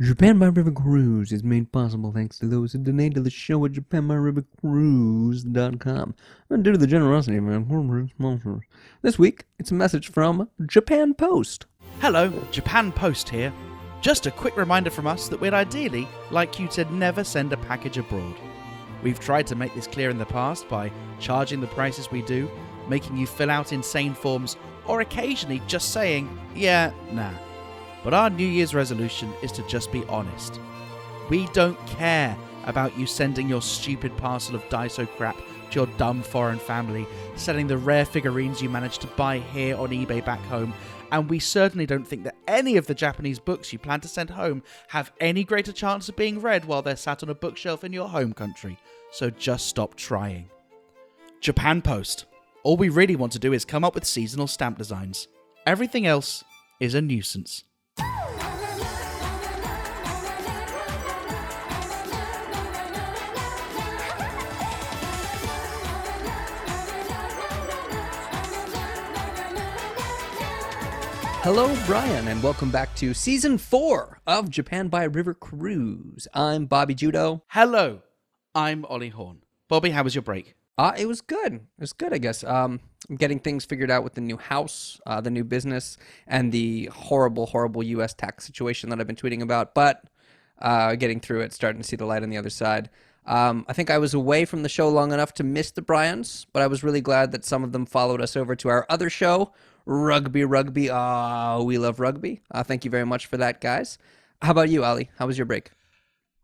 Japan by River Cruise is made possible thanks to those who donate to the show at japanbyrivercruise.com and due to the generosity of our sponsors. This week, it's a message from Japan Post. Hello, Japan Post here. Just a quick reminder from us that we'd ideally like you to never send a package abroad. We've tried to make this clear in the past by charging the prices we do, making you fill out insane forms, or occasionally just saying, yeah, nah. But our New Year's resolution is to just be honest. We don't care about you sending your stupid parcel of Daiso crap to your dumb foreign family, selling the rare figurines you managed to buy here on eBay back home, and we certainly don't think that any of the Japanese books you plan to send home have any greater chance of being read while they're sat on a bookshelf in your home country. So just stop trying. Japan Post. All we really want to do is come up with seasonal stamp designs. Everything else is a nuisance. Hello, Brian, and welcome back to season four of Japan by River Cruise. I'm Bobby Judo. Hello, I'm Ollie Horn. Bobby, how was your break? Uh, it was good. It was good, I guess. Um, I'm getting things figured out with the new house, uh, the new business, and the horrible, horrible U.S. tax situation that I've been tweeting about. But uh, getting through it, starting to see the light on the other side. Um, I think I was away from the show long enough to miss the Bryans, but I was really glad that some of them followed us over to our other show, Rugby Rugby. Ah, we love rugby. Uh, thank you very much for that, guys. How about you, Ali? How was your break?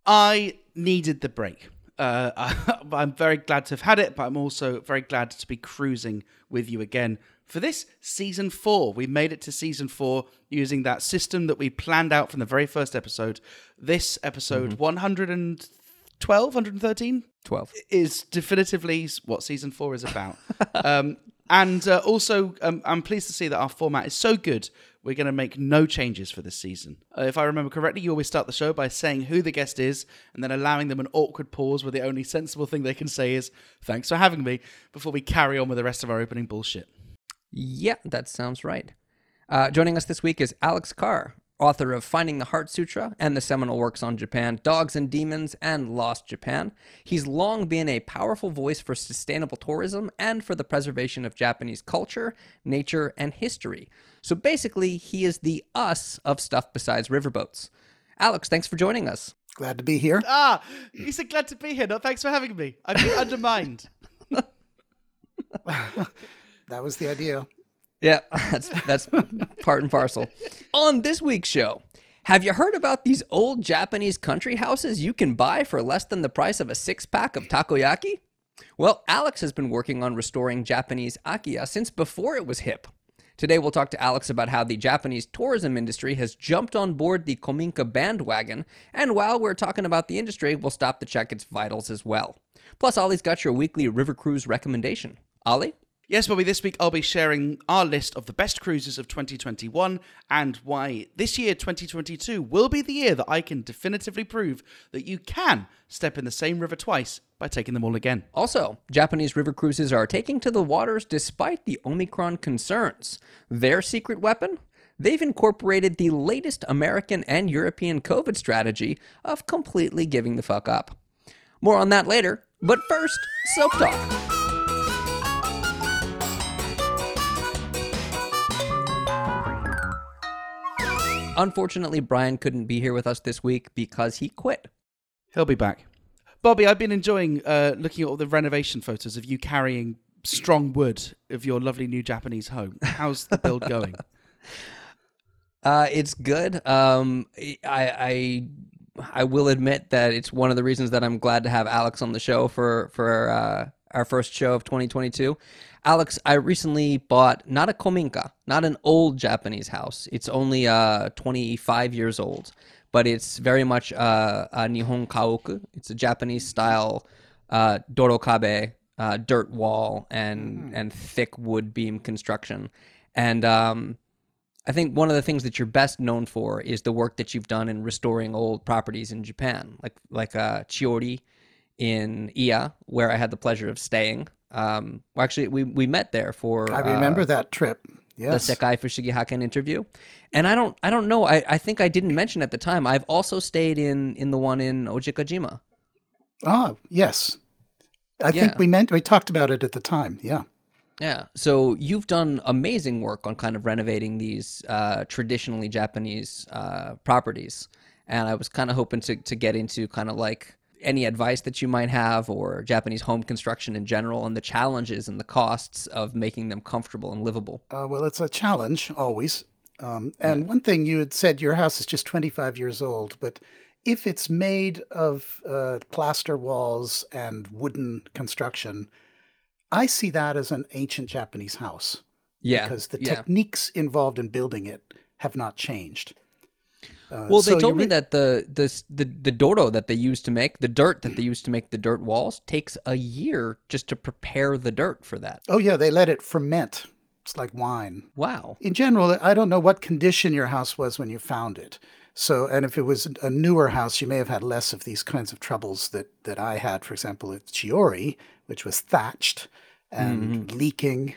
I needed the break. Uh, I, am very glad to have had it, but I'm also very glad to be cruising with you again for this season four. We made it to season four using that system that we planned out from the very first episode. This episode Mm-hmm. 112, 113 12. is definitively what season four is about. um, and uh, also, um, I'm pleased to see that our format is so good. We're going to make no changes for this season. Uh, if I remember correctly, you always start the show by saying who the guest is and then allowing them an awkward pause where the only sensible thing they can say is, Thanks for having me, before we carry on with the rest of our opening bullshit. Yeah, that sounds right. Uh, joining us this week is Alex Kerr, author of Finding the Heart Sutra and the seminal works on Japan, Dogs and Demons, and Lost Japan. He's long been a powerful voice for sustainable tourism and for the preservation of Japanese culture, nature, and history. So basically, he is the us of stuff besides riverboats. Alex, thanks for joining us. Glad to be here. Ah, you said glad to be here. No, thanks for having me. I've been undermined. That was the idea. Yeah, that's that's part and parcel. On this week's show, have you heard about these old Japanese country houses you can buy for less than the price of a six pack of takoyaki? Well, Alex has been working on restoring Japanese akiya since before it was hip. Today, we'll talk to Alex about how the Japanese tourism industry has jumped on board the Kominka bandwagon. And while we're talking about the industry, we'll stop to check its vitals as well. Plus, Ollie's got your weekly river cruise recommendation. Ollie? Yes, Bobby, this week I'll be sharing our list of the best cruises of 2021 and why this year, 2022, will be the year that I can definitively prove that you can step in the same river twice by taking them all again. Also, Japanese river cruises are taking to the waters despite the Omicron concerns. Their secret weapon? They've incorporated the latest American and European COVID strategy of completely giving the fuck up. More on that later, but first, Soap Talk. Unfortunately, Brian couldn't be here with us this week because he quit. He'll be back. Bobby, I've been enjoying uh, looking at all the renovation photos of you carrying strong wood of your lovely new Japanese home. How's the build going? Uh, it's good. Um, I, I I will admit that it's one of the reasons that I'm glad to have Alex on the show for for uh, our first show of 2022. Alex, I recently bought not a kominka, not an old Japanese house. It's only uh 25 years old, but it's very much uh, a Nihon kaoku. It's a Japanese style uh, dorokabe, uh, dirt wall and and thick wood beam construction, and um, I think one of the things that you're best known for is the work that you've done in restoring old properties in Japan, like like uh, Chiori in Iya, where I had the pleasure of staying. Um, well, actually, we we met there for. I remember uh, that trip. Yes. the Sekai Fushigi Hakken interview. And I don't I don't know. I, I think I didn't mention at the time. I've also stayed in in the one in Ojikajima. Ah, yes. I Yeah. think we meant we talked about it at the time. Yeah. Yeah. So you've done amazing work on kind of renovating these uh, traditionally Japanese uh, properties. And I was kind of hoping to, to get into kind of like any advice that you might have or Japanese home construction in general and the challenges and the costs of making them comfortable and livable. Uh, well, it's a challenge always. Um, and one thing you had said, your house is just 25 years old, but if it's made of uh, plaster walls and wooden construction, I see that as an ancient Japanese house Yeah. because the yeah. techniques involved in building it have not changed. Uh, Well, they so told you me re- that the, the the the doro that they use to make the dirt that they use to make the dirt walls takes a year just to prepare the dirt for that. Oh, yeah, they let it ferment. It's like wine. Wow. in general, I don't know what condition your house was when you found it. So, and if it was a newer house, you may have had less of these kinds of troubles that that I had. For example, at Chiori, which was thatched and leaking,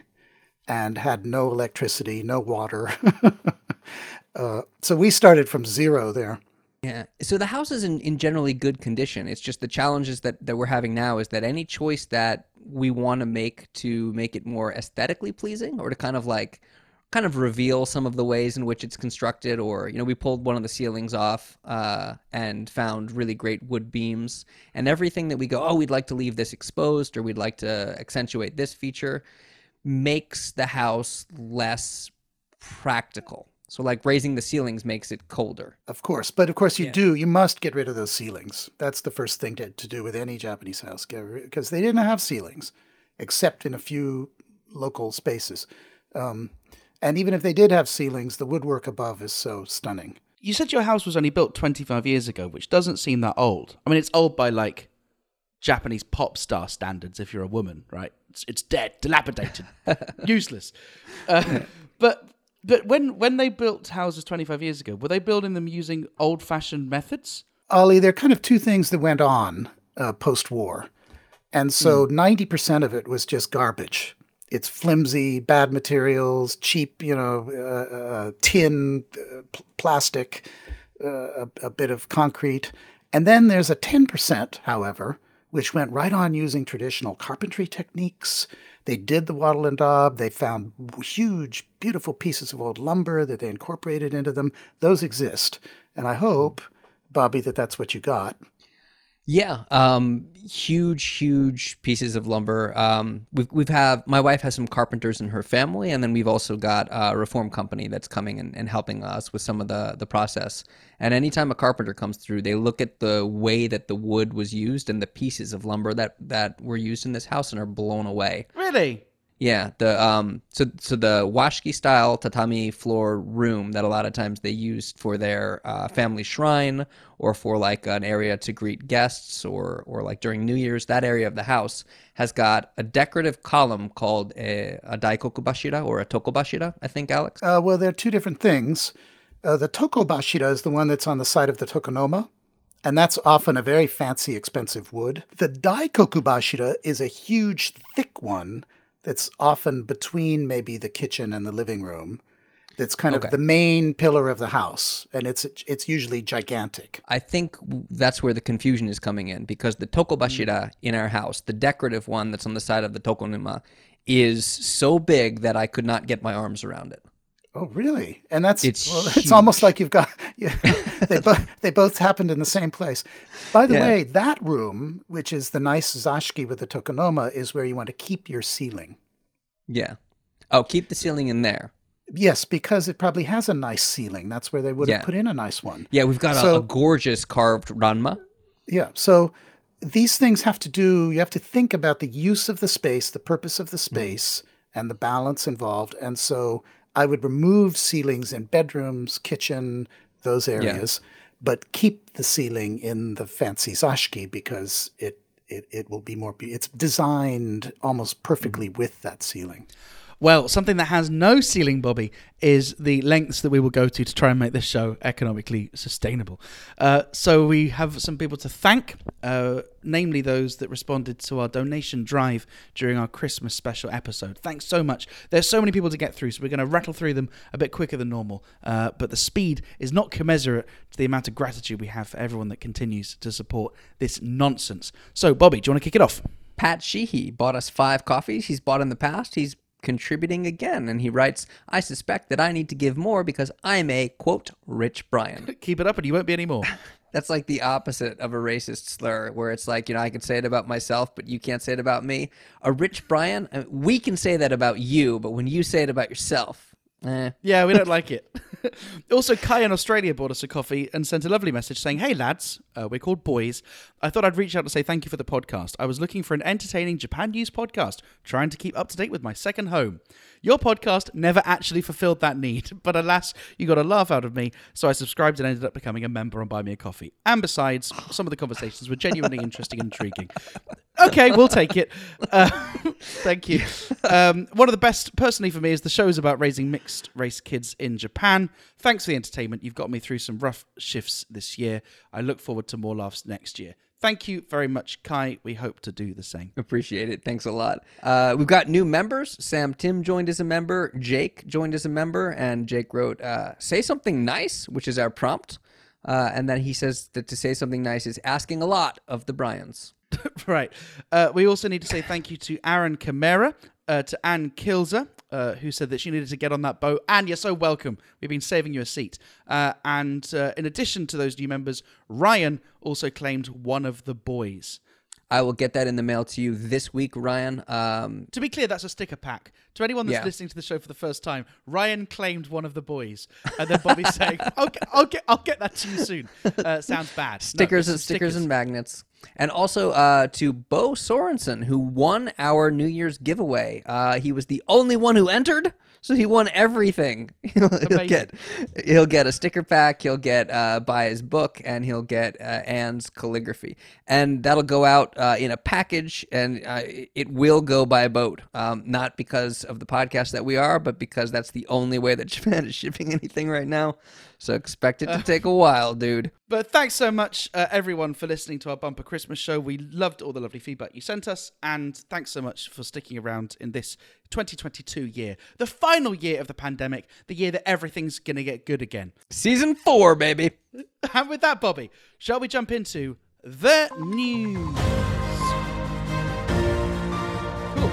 and had no electricity, no water. uh, so we started from zero there. Yeah. So the house is in, in generally good condition. It's just the challenges that, that we're having now is that any choice that we want to make to make it more aesthetically pleasing or to kind of like kind of reveal some of the ways in which it's constructed or you know we pulled one of the ceilings off uh, and found really great wood beams and everything that we go oh we'd like to leave this exposed or we'd like to accentuate this feature makes the house less practical so like raising the ceilings makes it colder Of course, but of course you do. You must get rid of those ceilings. That's the first thing to, to do with any Japanese house, because they didn't have ceilings, except in a few local spaces. Um, and even if they did have ceilings, the woodwork above is so stunning. You said your house was only built 25 years ago, which doesn't seem that old. I mean, it's old by like Japanese pop star standards if you're a woman, right? It's, it's dead, dilapidated, useless. Uh, but but when when they built houses 25 years ago, were they building them using old fashioned methods? Ollie, there are kind of two things that went on uh, post war. And so 90% of it was just garbage. It's flimsy, bad materials, cheap, you know, uh, uh, tin, uh, pl- plastic, uh, a, a bit of concrete. And then there's a 10%, however, which went right on using traditional carpentry techniques. They did the wattle and daub. They found huge, beautiful pieces of old lumber that they incorporated into them. Those exist. And I hope, Bobby, that that's what you got. Yeah, um, huge, huge pieces of lumber. Um, we've we've have my wife has some carpenters in her family, and then we've also got a reform company that's coming and, and helping us with some of the the process. And anytime a carpenter comes through, they look at the way that the wood was used and the pieces of lumber that that were used in this house and are blown away. Really? Yeah, the um, so so the washitsu style tatami floor room that a lot of times they use for their uh, family shrine or for like an area to greet guests or or like during New Year's. That area of the house has got a decorative column called a, a daikokubashira or a tokobashira. I think Alex. Uh, well, there are two different things. Uh, the tokobashira is the one that's on the side of the tokonoma, and that's often a very fancy, expensive wood. The daikokubashira is a huge, thick one that's often between maybe the kitchen and the living room. That's kind Okay. of the main pillar of the house, and it's it's usually gigantic. I think that's where the confusion is coming in because the tokobashira mm. in our house, the decorative one that's on the side of the tokonoma, is so big that I could not get my arms around it. Oh, really? And that's It's well, it's almost like you've got yeah, they both they both happened in the same place. By the Yeah. way, that room, which is the nice zashiki with the tokonoma, is where you want to keep your ceiling. Yeah. Oh, keep the ceiling in there. Yes, because it probably has a nice ceiling. That's where they would have Yeah. put in a nice one. Yeah, we've got So- a gorgeous carved ranma. Yeah. So these things have to do, you have to think about the use of the space, the purpose of the mm-hmm. space, and the balance involved. And so I would remove ceilings in bedrooms, kitchen, those areas, but keep the ceiling in the fancy zashiki because it, it, it will be more, it's designed almost perfectly mm-hmm. with that ceiling. Well, something that has no ceiling, Bobby, is the lengths that we will go to to try and make this show economically sustainable. Uh, so we have some people to thank, uh, namely those that responded to our donation drive during our Christmas special episode. Thanks so much. There's so many people to get through, so we're going to rattle through them a bit quicker than normal. Uh, but the speed is not commensurate to the amount of gratitude we have for everyone that continues to support this nonsense. So, Bobby, do you want to kick it off? Pat Sheehy bought us five coffees. He's bought in the past. He's contributing again. And he writes, I suspect that I need to give more because I'm a, quote, rich Brian. Keep it up and you won't be any more. That's like the opposite of a racist slur, where it's like, you know, I can say it about myself, but you can't say it about me. A rich Brian, uh, we can say that about you, but when you say it about yourself, eh. Yeah, we don't like it. also, Kai in Australia bought us a coffee and sent a lovely message saying, Hey lads, uh, we're called Boys. I thought I'd reach out to say thank you for the podcast. I was looking for an entertaining Japan news podcast, trying to keep up to date with my second home. Your podcast never actually fulfilled that need, but alas, you got a laugh out of me, so I subscribed and ended up becoming a member on Buy Me a Coffee. And besides, some of the conversations were genuinely interesting and intriguing. Okay, we'll take it. Uh, thank you. Um, one of the best, personally for me, is the show is about raising mixed race kids in Japan. Thanks for the entertainment. You've got me through some rough shifts this year. I look forward to more laughs next year. Thank you very much, Kai. We hope to do the same. Appreciate it. Thanks a lot. Uh, we've got new members. Sam Tim joined as a member. Jake joined as a member. And Jake wrote, uh, Say something nice, which is our prompt. Uh, and then he says that to say something nice is asking a lot of the Bryans. right. Uh, we also need to say thank you to Aaron Camara, uh, to Anne Kilzer, uh, who said that she needed to get on that boat. And you're so welcome. We've been saving you a seat. Uh, and uh, in addition to those new members, Ryan also claimed one of the boys. I will get that in the mail to you this week, Ryan. Um, To be clear, that's a sticker pack. To anyone that's Yeah. listening to the show for the first time, Ryan claimed one of the boys, and then Bobby's saying, "I'll get, I'll get, I'll get that to you soon." Uh, sounds bad. No, stickers it's and stickers and magnets. And also uh, to Bo Sorensen, who won our New Year's giveaway. Uh, he was the only one who entered, so he won everything. he'll, he'll get he'll get a sticker pack. He'll get uh, buy his book, and he'll get uh, Anne's calligraphy, and that'll go out uh, in a package, and uh, it will go by boat. Um, not because of the podcast that we are, but because that's the only way that Japan is shipping anything right now. So expect it to take a while, dude. But thanks so much, uh, everyone, for listening to our bumper Christmas show. We loved all the lovely feedback you sent us, and thanks so much for sticking around in this 2022 year, the final year of the pandemic, the year that everything's gonna get good again. Season four, baby. And with that, Bobby, shall we jump into the news? Cool.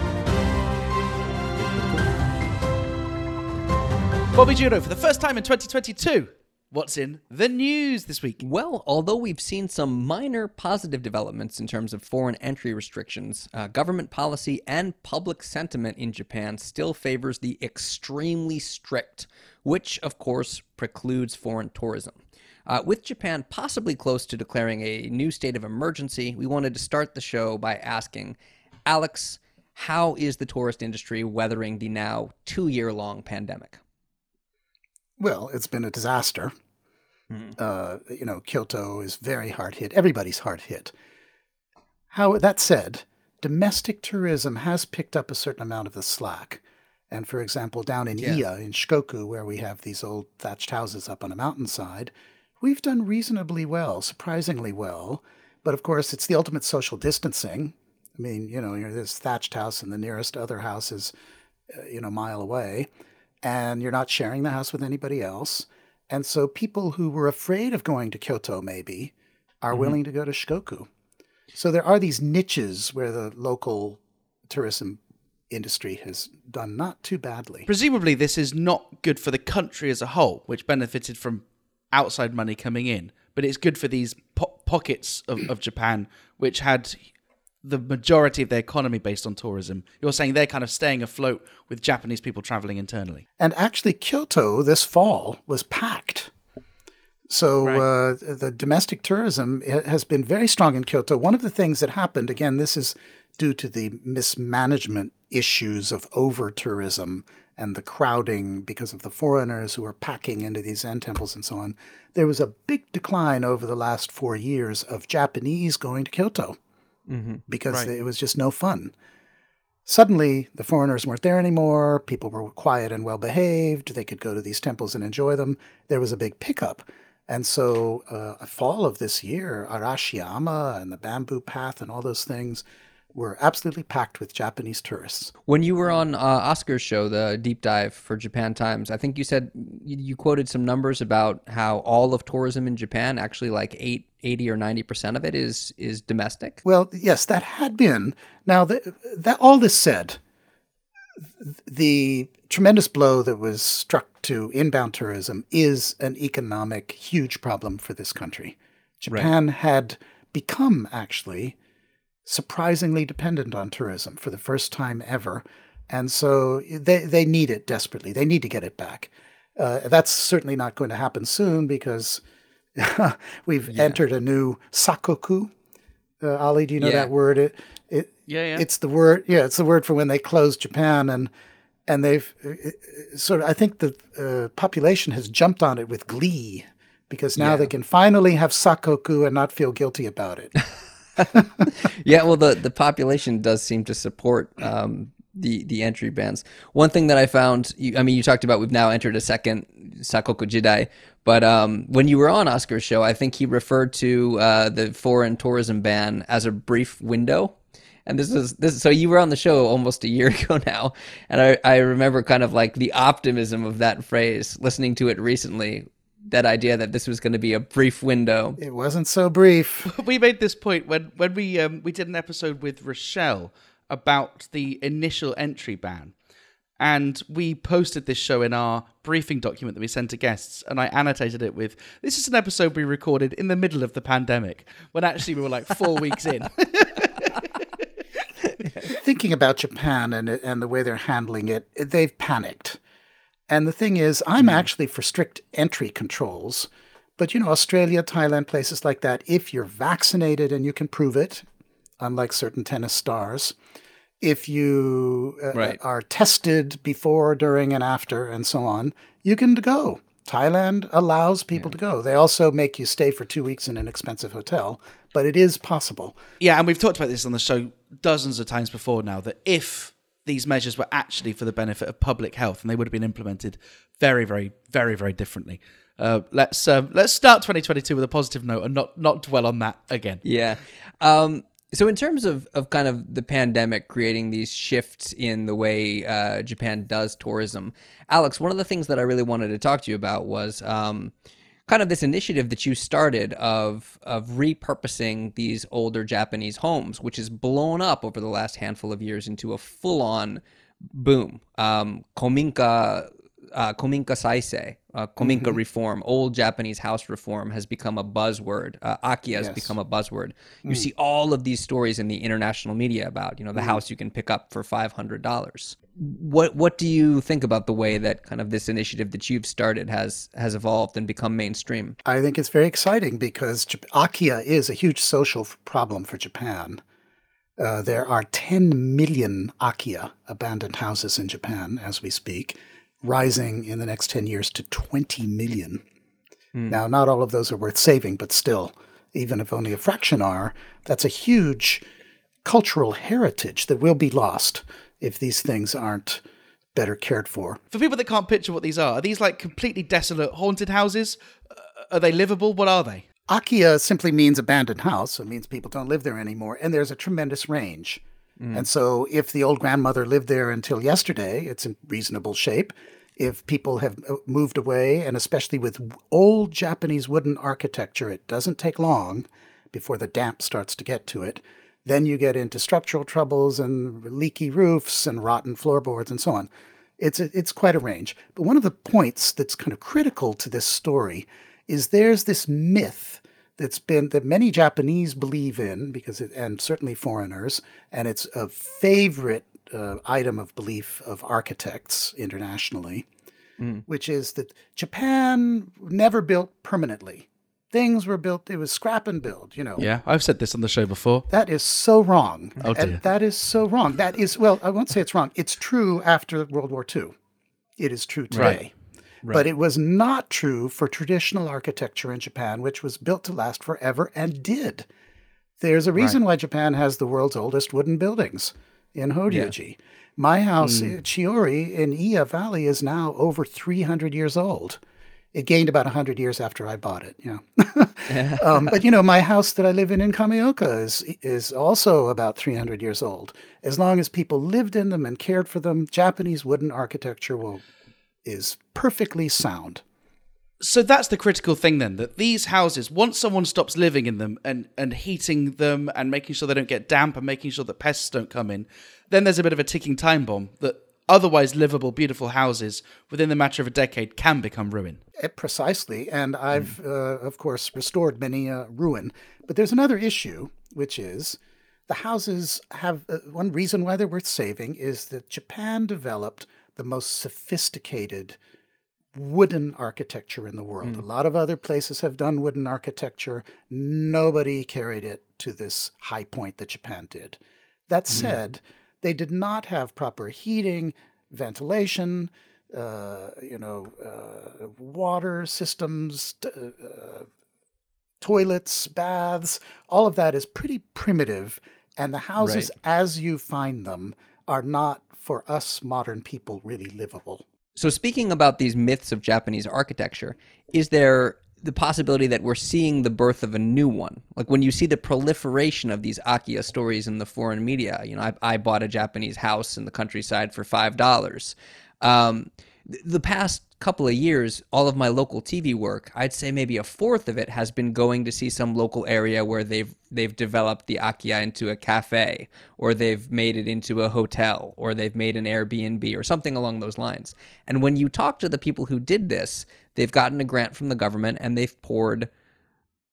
Bobby Judo, for the first time in 2022, what's in the news this week? Well, although we've seen some minor positive developments in terms of foreign entry restrictions, uh, government policy and public sentiment in Japan still favors the extremely strict, which of course precludes foreign tourism. Uh, with Japan possibly close to declaring a new state of emergency, we wanted to start the show by asking Alex, how is the tourist industry weathering the now two year long pandemic? Well, it's been a disaster. Uh, you know, Kyoto is very hard hit. Everybody's hard hit. How that said, domestic tourism has picked up a certain amount of the slack. And for example, down in Yeah. Iya, in Shikoku, where we have these old thatched houses up on a mountainside, we've done reasonably well, surprisingly well. But of course, it's the ultimate social distancing. I mean, you know, you're this thatched house, and the nearest other house is, uh, you know, a mile away, and you're not sharing the house with anybody else. And so people who were afraid of going to Kyoto maybe are mm-hmm. willing to go to Shikoku. So there are these niches where the local tourism industry has done not too badly. Presumably, this is not good for the country as a whole, which benefited from outside money coming in, but it's good for these po- pockets of, of Japan, which had the majority of their economy based on tourism. You're saying they're kind of staying afloat with Japanese people traveling internally. And actually, Kyoto this fall was packed. So uh, the domestic tourism has been very strong in Kyoto. One of the things that happened, again, this is due to the mismanagement issues of over tourism and the crowding because of the foreigners who are packing into these Zen temples and so on. There was a big decline over the last four years of Japanese going to Kyoto because Right. it was just no fun. Suddenly, the foreigners weren't there anymore. People were quiet and well behaved. They could go to these temples and enjoy them. There was a big pickup. And so, uh, fall of this year, Arashiyama and the bamboo path and all those things were absolutely packed with Japanese tourists. When you were on uh, Oscar's show, the deep dive for Japan Times, I think you said you, you quoted some numbers about how all of tourism in Japan, actually like eight, 80 or 90% of it is is domestic. Well, yes, that had been. Now, the, that all this said, the tremendous blow that was struck to inbound tourism is an economic huge problem for this country. Japan right. had become actually surprisingly dependent on tourism for the first time ever. And so they, they need it desperately. They need to get it back. Uh, that's certainly not going to happen soon because we've yeah. entered a new sakoku. Uh, Ali, do you know yeah. that word? It, it, yeah, yeah. It's the word. Yeah, it's the word for when they closed Japan, and and they've uh, sort of. I think the uh, population has jumped on it with glee because now yeah. they can finally have sakoku and not feel guilty about it. yeah, well, the the population does seem to support um, the the entry bans. One thing that I found, you, I mean, you talked about we've now entered a second Sakoku Jidai, but um, when you were on Oscar's show, I think he referred to uh, the foreign tourism ban as a brief window. And this is this. So you were on the show almost a year ago now, and I, I remember kind of like the optimism of that phrase. Listening to it recently, that idea that this was going to be a brief window. It wasn't so brief. we made this point when when we um, we did an episode with Rochelle about the initial entry ban. And we posted this show in our briefing document that we sent to guests, and I annotated it with this is an episode we recorded in the middle of the pandemic, when actually we were like four weeks in. Thinking about Japan and and the way they're handling it, they've panicked and the thing is, I'm mm. actually for strict entry controls. But, you know, Australia, Thailand, places like that, if you're vaccinated and you can prove it, unlike certain tennis stars, if you uh, right. are tested before, during, and after, and so on, you can go. Thailand allows people yeah. to go. They also make you stay for two weeks in an expensive hotel, but it is possible. Yeah, and we've talked about this on the show dozens of times before now that if these measures were actually for the benefit of public health, and they would have been implemented very, very, very, very differently. Uh, let's um, let's start 2022 with a positive note and not not dwell on that again. Yeah. Um, so in terms of, of kind of the pandemic creating these shifts in the way uh, Japan does tourism, Alex, one of the things that I really wanted to talk to you about was um, kind of this initiative that you started of of repurposing these older Japanese homes, which has blown up over the last handful of years into a full on boom. Um, kominka uh, kominka saisei, uh, kominka mm-hmm. reform, old Japanese house reform has become a buzzword. Uh, Akiya has yes. become a buzzword. You mm. see all of these stories in the international media about, you know, the mm. house you can pick up for five hundred dollars. What what do you think about the way that kind of this initiative that you've started has has evolved and become mainstream? I think it's very exciting because Akiya is a huge social problem for Japan. Uh, there are 10 million Akiya abandoned houses in Japan as we speak rising in the next 10 years to 20 million. Mm. Now, not all of those are worth saving, but still, even if only a fraction are, that's a huge cultural heritage that will be lost if these things aren't better cared for. For people that can't picture what these are, are these like completely desolate, haunted houses? Uh, are they livable? What are they? Akiya simply means abandoned house. It means people don't live there anymore. And there's a tremendous range. Mm. And so if the old grandmother lived there until yesterday, it's in reasonable shape. If people have uh, moved away, and especially with old Japanese wooden architecture, it doesn't take long before the damp starts to get to it. Then you get into structural troubles and leaky roofs and rotten floorboards and so on. It's, a, it's quite a range. But one of the points that's kind of critical to this story is there's this myth that's been that many Japanese believe in because it, and certainly foreigners, and it's a favorite uh, item of belief of architects internationally, mm. which is that Japan never built permanently. Things were built; it was scrap and build. You know. Yeah, I've said this on the show before. That is so wrong. Oh dear. And that is so wrong. That is well, I won't say it's wrong. It's true after World War II. It is true today. Right. Right. But it was not true for traditional architecture in Japan, which was built to last forever and did. There's a reason right. why Japan has the world's oldest wooden buildings. in Horyuji. My house, uh, Chiori, in Iya Valley, is now over 300 years old. It gained about 100 years after I bought it. Yeah. um, but you know, my house that I live in in Kameoka is is also about 300 years old. As long as people lived in them and cared for them, Japanese wooden architecture will is perfectly sound. So that's the critical thing then that these houses, once someone stops living in them and, and heating them and making sure they don't get damp and making sure that pests don't come in, then there's a bit of a ticking time bomb that otherwise livable, beautiful houses within the matter of a decade can become ruin. Eh, Precisely. And I've, uh, of course, restored many uh, ruin. But there's another issue, which is the houses have uh, one reason why they're worth saving is that Japan developed the most sophisticated wooden architecture in the world. A lot of other places have done wooden architecture. Nobody carried it to this high point that Japan did. That said, they did not have proper heating, ventilation, uh, you know, uh, water systems, t- uh, toilets, baths. All of that is pretty primitive, and the houses, as you find them, are not for us modern people really livable. So, speaking about these myths of Japanese architecture, is there the possibility that we're seeing the birth of a new one? Like when you see the proliferation of these Akiya stories in the foreign media, you know, I, I bought a Japanese house in the countryside for $5. Um, the past couple of years, all of my local TV work, I'd say maybe a fourth of it has been going to see some local area where they've they've developed the Akiya into a cafe, or they've made it into a hotel, or they've made an Airbnb, or something along those lines. And when you talk to the people who did this, they've gotten a grant from the government and they've poured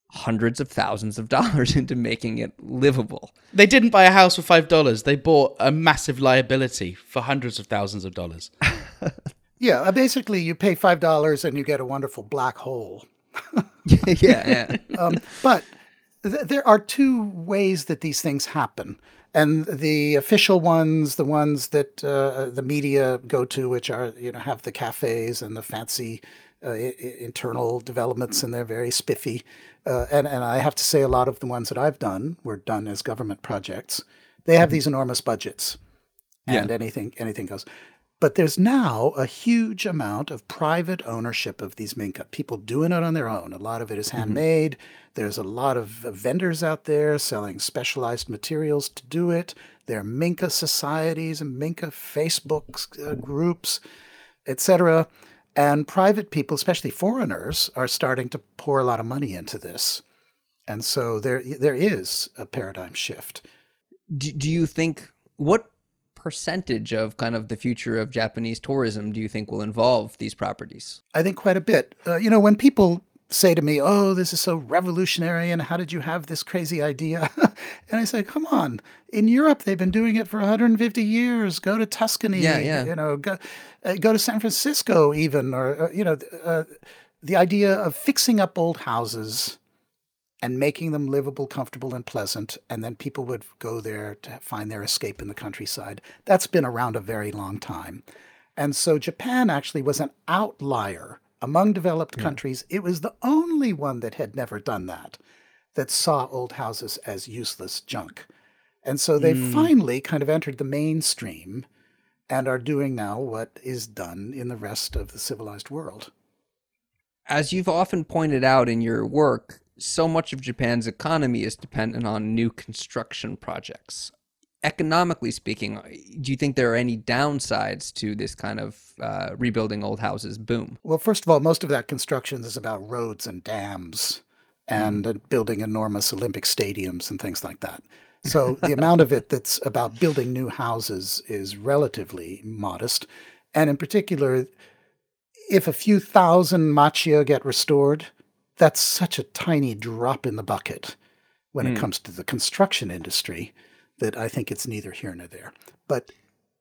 hundreds of thousands of dollars into making it livable. They didn't buy a house for five dollars. They bought a massive liability for hundreds of thousands of dollars. Yeah, uh, basically, you pay five dollars and you get a wonderful black hole. yeah, yeah. Um, but th- there are two ways that these things happen. And the official ones, the ones that uh, the media go to, which are, you know, have the cafes and the fancy uh, I- internal developments, and they're very spiffy. Uh, and, and I have to say, a lot of the ones that I've done were done as government projects. They have these enormous budgets, and anything anything goes. But there's now a huge amount of private ownership of these minka. People doing it on their own. A lot of it is handmade. There's a lot of uh, vendors out there selling specialized materials to do it. There are minka societies and minka Facebook uh, groups, etc. And private people, especially foreigners, are starting to pour a lot of money into this. And so there there is a paradigm shift. do, do you think what percentage of kind of the future of Japanese tourism do you think will involve these properties? I think quite a bit. Uh, you know, when people say to me, "Oh, this is so revolutionary," and how did you have this crazy idea? and I say, "Come on! In Europe, they've been doing it for 150 years. Go to Tuscany. Yeah, yeah. You know, go uh, go to San Francisco, even, or uh, you know, uh, the idea of fixing up old houses." And making them livable, comfortable, and pleasant, and then people would go there to find their escape in the countryside. That's been around a very long time. And so Japan actually was an outlier among developed countries. It was the only one that had never done that, that saw old houses as useless junk. And so they hmm. finally kind of entered the mainstream and are doing now what is done in the rest of the civilized world. As you've often pointed out in your work, so much of Japan's economy is dependent on new construction projects. Economically speaking, do you think there are any downsides to this kind of uh, rebuilding old houses boom? Well, first of all, most of that construction is about roads and dams and uh, building enormous Olympic stadiums and things like that. So the amount of it that's about building new houses is relatively modest. And in particular, if a few thousand machiya get restored, that's such a tiny drop in the bucket when it comes to the construction industry that I think it's neither here nor there. But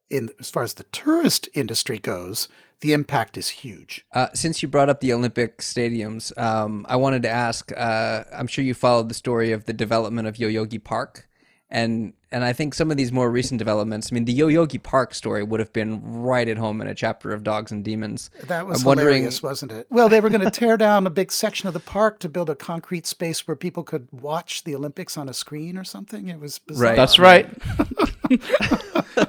in as far as the tourist industry goes, the impact is huge. Uh, since you brought up the Olympic stadiums, um, I wanted to ask. Uh, I'm sure you followed the story of the development of Yoyogi Park, and and I think some of these more recent developments. I mean, the Yoyogi Park story would have been right at home in a chapter of Dogs and Demons. That was I'm wondering- hilarious, wasn't it? Well, they were going to tear down a big section of the park to build a concrete space where people could watch the Olympics on a screen or something. It was bizarre. Right. That's right.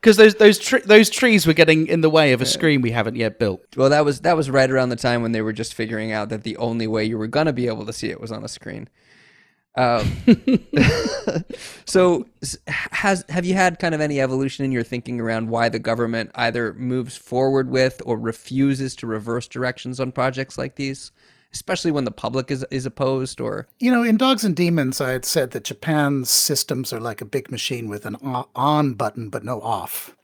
because those those tre- those trees were getting in the way of a screen we haven't yet built. Well, that was that was right around the time when they were just figuring out that the only way you were gonna be able to see it was on a screen. Um, so, has have you had kind of any evolution in your thinking around why the government either moves forward with or refuses to reverse directions on projects like these, especially when the public is is opposed or You know, in Dogs and Demons, I had said that Japan's systems are like a big machine with an on button but no off.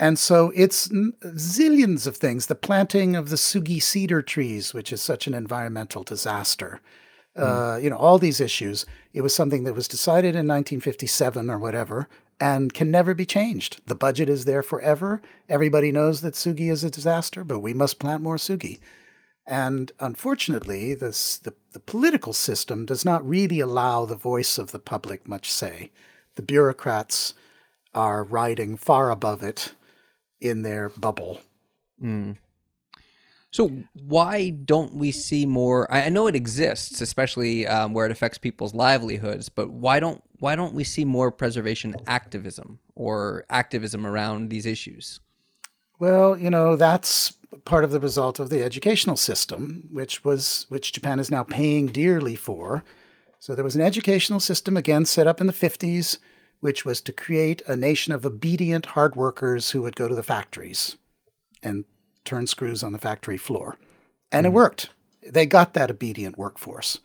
And so it's zillions of things. The planting of the sugi cedar trees, which is such an environmental disaster. Uh, you know, all these issues. It was something that was decided in 1957 or whatever and can never be changed. The budget is there forever. Everybody knows that sugi is a disaster, but we must plant more sugi. And unfortunately, this, the, the political system does not really allow the voice of the public much say. The bureaucrats are riding far above it in their bubble. So why don't we see more? I know it exists, especially um, where it affects people's livelihoods. But why don't why don't we see more preservation activism or activism around these issues? Well, you know, that's part of the result of the educational system, which was which Japan is now paying dearly for. So there was an educational system again set up in the 50s, which was to create a nation of obedient hard workers who would go to the factories and turn screws on the factory floor. And it worked. They got that obedient workforce.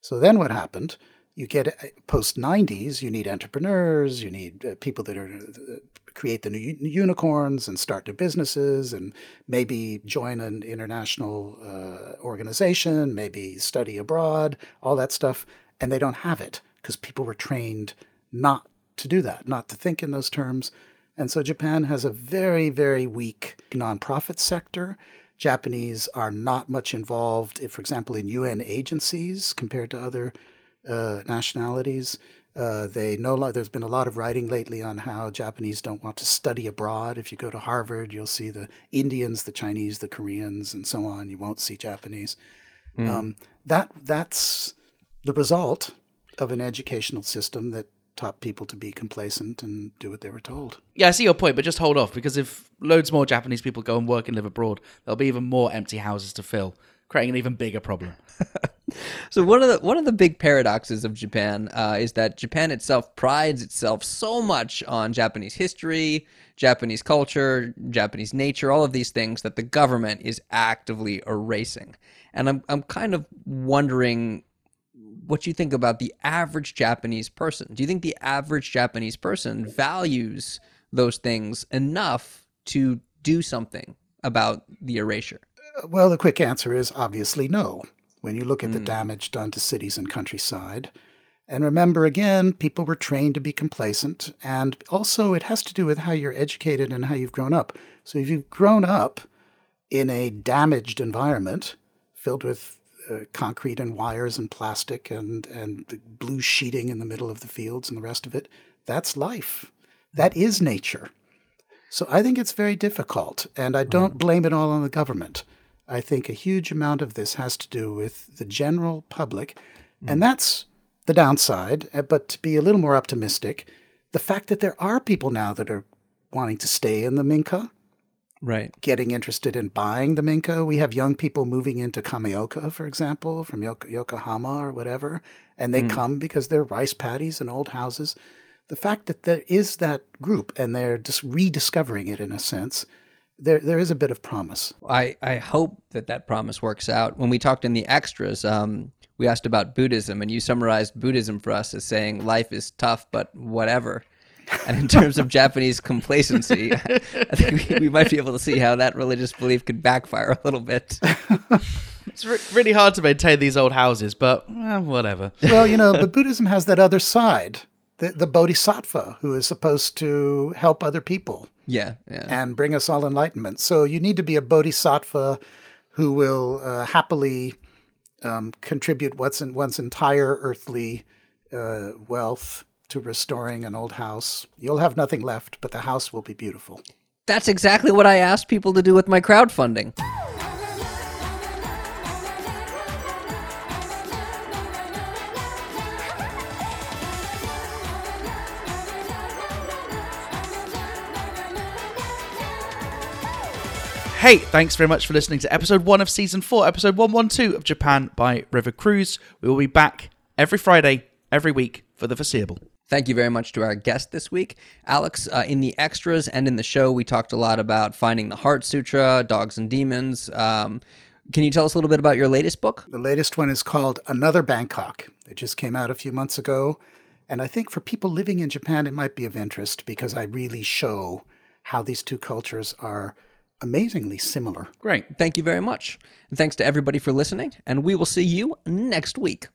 So then what happened? You get post 90s, you need entrepreneurs, you need uh, people that are uh, create the new unicorns and start their businesses and maybe join an international uh, organization, maybe study abroad, all that stuff. And they don't have it because people were trained not to do that, not to think in those terms. And so Japan has a very, very weak nonprofit sector. Japanese are not much involved, if, for example, in UN agencies compared to other uh, nationalities. Uh, they no lo- there's been a lot of writing lately on how Japanese don't want to study abroad. If you go to Harvard, you'll see the Indians, the Chinese, the Koreans, and so on. You won't see Japanese. Um, that that's the result of an educational system that taught people to be complacent and do what they were told. Yeah, I see your point, but just hold off because if loads more Japanese people go and work and live abroad, there'll be even more empty houses to fill, creating an even bigger problem. So one of the one of the big paradoxes of Japan uh, is that Japan itself prides itself so much on Japanese history, Japanese culture, Japanese nature, all of these things that the government is actively erasing. And I'm I'm kind of wondering what do you think about the average Japanese person. Do you think the average Japanese person values those things enough to do something about the erasure? Uh, well, the quick answer is obviously no. When you look at the hmm. damage done to cities and countryside, and remember again, people were trained to be complacent, and also it has to do with how you're educated and how you've grown up. So if you've grown up in a damaged environment filled with uh, concrete and wires and plastic and and the blue sheeting in the middle of the fields and the rest of it, that's life. That is nature. So I think it's very difficult, and I don't blame it all on the government. I think a huge amount of this has to do with the general public, and that's the downside. uh, But to be a little more optimistic, the fact that there are people now that are wanting to stay in the Minka, Right. getting interested in buying the Minka. We have young people moving into Kameoka, for example, from Yoko- Yokohama or whatever, and they come because they're rice paddies and old houses. The fact that there is that group and they're just rediscovering it in a sense, there there is a bit of promise. I, I hope that that promise works out. When we talked in the extras, um, we asked about Buddhism, and you summarized Buddhism for us as saying life is tough, but whatever. And in terms of Japanese complacency, I think we, we might be able to see how that religious belief could backfire a little bit. It's re- really hard to maintain these old houses, but eh, whatever. Well, you know, but Buddhism has that other side, the, the bodhisattva, who is supposed to help other people. Yeah, yeah. and bring us all enlightenment. So you need to be a bodhisattva who will uh, happily um, contribute what's in one's entire earthly uh, wealth to restoring an old house. You'll have nothing left, but the house will be beautiful. That's exactly what I asked people to do with my crowdfunding. Hey, thanks very much for listening to episode one of season four, episode 112 of Japan by River Cruise. We will be back every Friday, every week for the foreseeable. Thank you very much to our guest this week, Alex. Uh, in the extras and in the show, we talked a lot about finding the Heart Sutra, Dogs and Demons. Um, can you tell us a little bit about your latest book? The latest one is called Another Bangkok. It just came out a few months ago. And I think for people living in Japan, it might be of interest because I really show how these two cultures are amazingly similar. Great. Thank you very much. And thanks to everybody for listening, and we will see you next week.